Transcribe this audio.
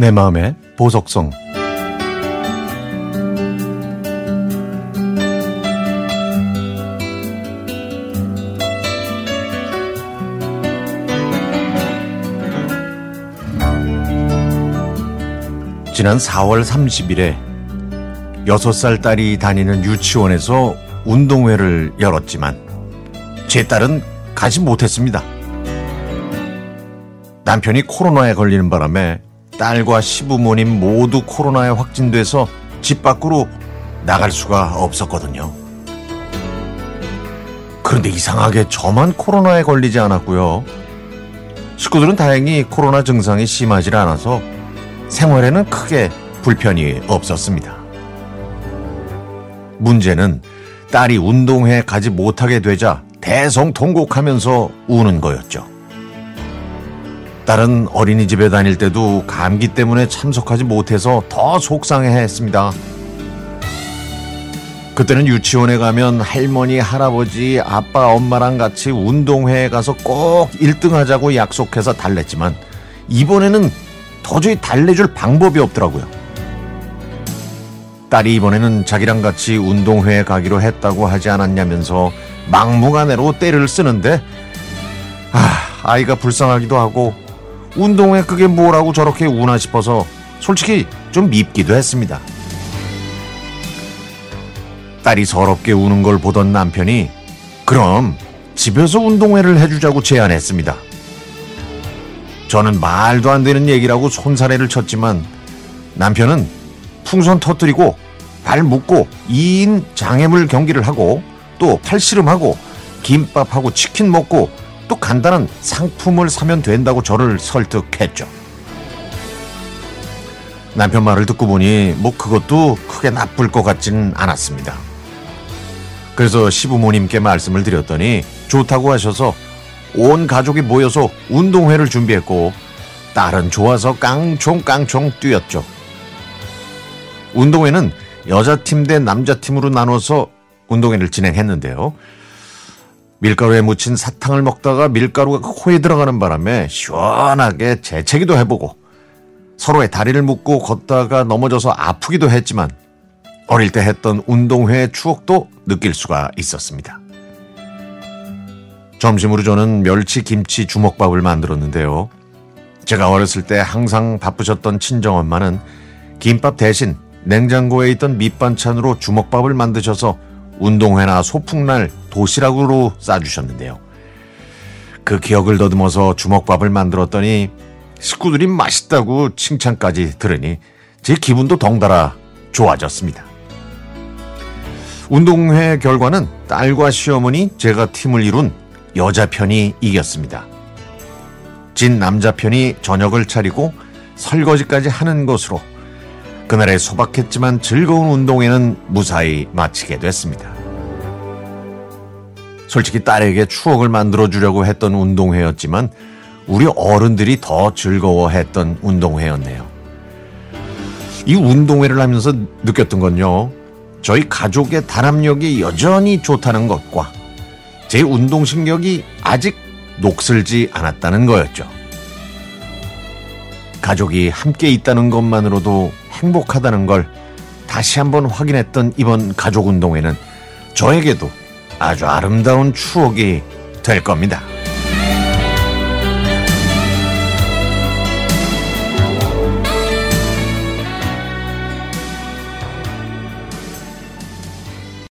내 마음의 보석성 지난 4월 30일에 6살 딸이 다니는 유치원에서 운동회를 열었지만 제 딸은 가지 못했습니다. 남편이 코로나에 걸리는 바람에 딸과 시부모님 모두 코로나에 확진돼서 집 밖으로 나갈 수가 없었거든요. 그런데 이상하게 저만 코로나에 걸리지 않았고요. 식구들은 다행히 코로나 증상이 심하지 않아서 생활에는 크게 불편이 없었습니다. 문제는 딸이 운동회 가지 못하게 되자 대성통곡하면서 우는 거였죠. 딸은 어린이집에 다닐 때도 감기 때문에 참석하지 못해서 더 속상해 했습니다. 그때는 유치원에 가면 할머니, 할아버지, 아빠, 엄마랑 같이 운동회에 가서 꼭 1등 하자고 약속해서 달랬지만 이번에는 도저히 달래줄 방법이 없더라고요. 딸이 이번에는 자기랑 같이 운동회에 가기로 했다고 하지 않았냐면서 막무가내로 때를 쓰는데 아, 아이가 불쌍하기도 하고 운동회 그게 뭐라고 저렇게 우나 싶어서 솔직히 좀 밉기도 했습니다. 딸이 서럽게 우는 걸 보던 남편이 그럼 집에서 운동회를 해주자고 제안했습니다. 저는 말도 안 되는 얘기라고 손사래를 쳤지만 남편은 풍선 터뜨리고 발 묶고 2인 장애물 경기를 하고 또 팔씨름하고 김밥하고 치킨 먹고 또 간단한 상품을 사면 된다고 저를 설득했죠. 남편 말을 듣고 보니 뭐 그것도 크게 나쁠 것 같지는 않았습니다. 그래서 시부모님께 말씀을 드렸더니 좋다고 하셔서 온 가족이 모여서 운동회를 준비했고 딸은 좋아서 깡총깡총 뛰었죠. 운동회는 여자팀 대 남자팀으로 나눠서 운동회를 진행했는데요. 밀가루에 묻힌 사탕을 먹다가 밀가루가 코에 들어가는 바람에 시원하게 재채기도 해보고 서로의 다리를 묶고 걷다가 넘어져서 아프기도 했지만 어릴 때 했던 운동회의 추억도 느낄 수가 있었습니다. 점심으로 저는 멸치 김치 주먹밥을 만들었는데요. 제가 어렸을 때 항상 바쁘셨던 친정엄마는 김밥 대신 냉장고에 있던 밑반찬으로 주먹밥을 만드셔서 운동회나 소풍날 도시락으로 싸주셨는데요. 그 기억을 더듬어서 주먹밥을 만들었더니 식구들이 맛있다고 칭찬까지 들으니 제 기분도 덩달아 좋아졌습니다. 운동회 결과는 딸과 시어머니 제가 팀을 이룬 여자 편이 이겼습니다. 진 남자 편이 저녁을 차리고 설거지까지 하는 것으로 그날의 소박했지만 즐거운 운동회는 무사히 마치게 됐습니다. 솔직히 딸에게 추억을 만들어 주려고 했던 운동회였지만 우리 어른들이 더 즐거워했던 운동회였네요. 이 운동회를 하면서 느꼈던 건요. 저희 가족의 단합력이 여전히 좋다는 것과 제 운동신경이 아직 녹슬지 않았다는 거였죠. 가족이 함께 있다는 것만으로도 행복하다는 걸 다시 한번 확인했던 이번 가족 운동회는 저에게도 아주 아름다운 추억이 될 겁니다.